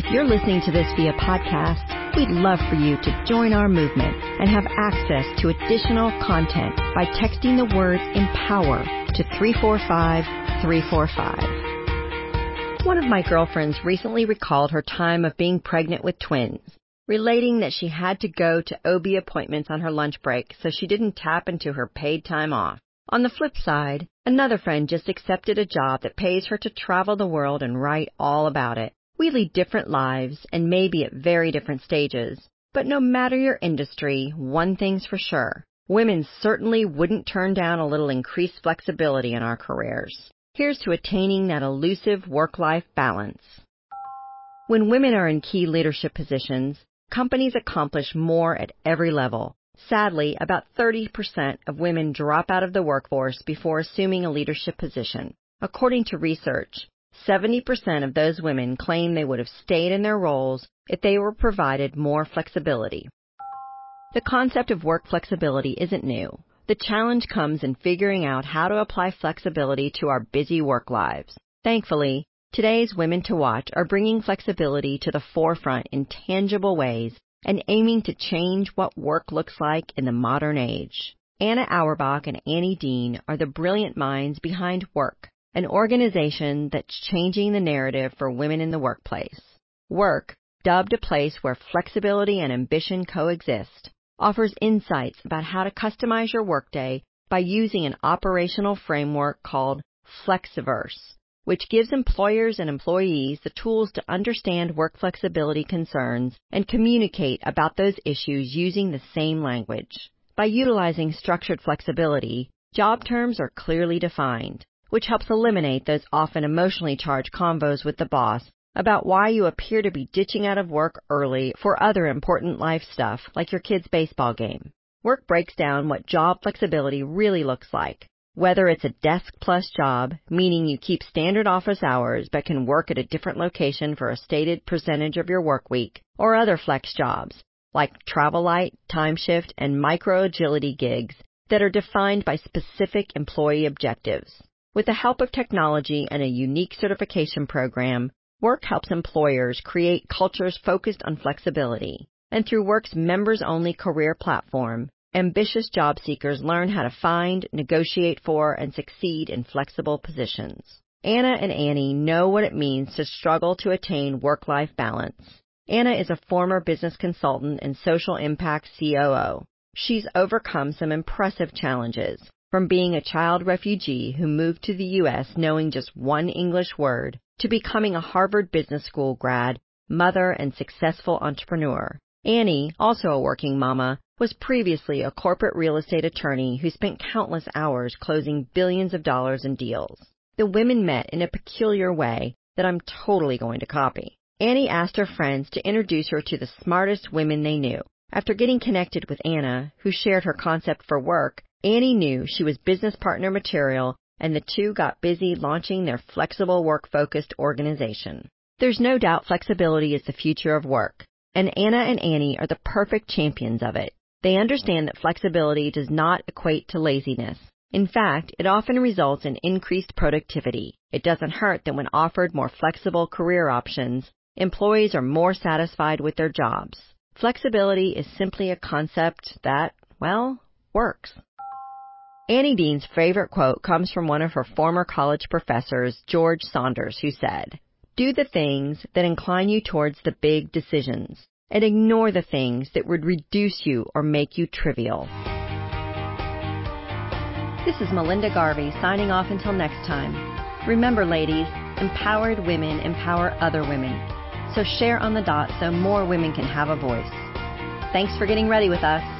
If you're listening to this via podcast, we'd love for you to join our movement and have access to additional content by texting the word empower to 345 345. One of my girlfriends recently recalled her time of being pregnant with twins, relating that she had to go to OB appointments on her lunch break so she didn't tap into her paid time off. On the flip side, another friend just accepted a job that pays her to travel the world and write all about it. We lead different lives and maybe at very different stages. But no matter your industry, one thing's for sure. Women certainly wouldn't turn down a little increased flexibility in our careers. Here's to attaining that elusive work-life balance. When women are in key leadership positions, companies accomplish more at every level. Sadly, about 30% of women drop out of the workforce before assuming a leadership position. According to research, 70% of those women claim they would have stayed in their roles if they were provided more flexibility. The concept of work flexibility isn't new. The challenge comes in figuring out how to apply flexibility to our busy work lives. Thankfully, today's Women to Watch are bringing flexibility to the forefront in tangible ways and aiming to change what work looks like in the modern age. Anna Auerbach and Annie Dean are the brilliant minds behind Werk, an organization that's changing the narrative for women in the workplace. Werk, dubbed a place where flexibility and ambition coexist, offers insights about how to customize your workday by using an operational framework called Flexiverse which gives employers and employees the tools to understand work flexibility concerns and communicate about those issues using the same language. By utilizing structured flexibility, job terms are clearly defined, which helps eliminate those often emotionally charged convos with the boss about why you appear to be ditching out of work early for other important life stuff like your kid's baseball game. Werk breaks down what job flexibility really looks like whether it's a desk plus job, meaning you keep standard office hours but can work at a different location for a stated percentage of your work week, or other flex jobs, like travel light, time shift, and micro agility gigs that are defined by specific employee objectives. With the help of technology and a unique certification program, Werk helps employers create cultures focused on flexibility. And through Werk's members only career platform, Ambitious job seekers learn how to find, negotiate for, and succeed in flexible positions. Anna and Annie know what it means to struggle to attain work-life balance. Anna is a former business consultant and social impact COO. She's overcome some impressive challenges, from being a child refugee who moved to the U.S. knowing just one English word, to becoming a Harvard Business School grad, mother, and successful entrepreneur. Annie, also a working mama, was previously a corporate real estate attorney who spent countless hours closing billions of dollars in deals. The women met in a peculiar way that I'm totally going to copy. Annie asked her friends to introduce her to the smartest women they knew. After getting connected with Anna, who shared her concept for work, Annie knew she was business partner material and the two got busy launching their flexible work focused organization. There's no doubt flexibility is the future of work, and Anna and Annie are the perfect champions of it. They understand that flexibility does not equate to laziness. In fact, it often results in increased productivity. It doesn't hurt that when offered more flexible career options, employees are more satisfied with their jobs. Flexibility is simply a concept that, well, works. Annie Dean's favorite quote comes from one of her former college professors, George Saunders, who said, Do the things that incline you towards the big decisions and ignore the things that would reduce you or make you trivial. This is Melinda Garvey signing off until next time. Remember, ladies, empowered women empower other women. So share on the dot so more women can have a voice. Thanks for getting ready with us.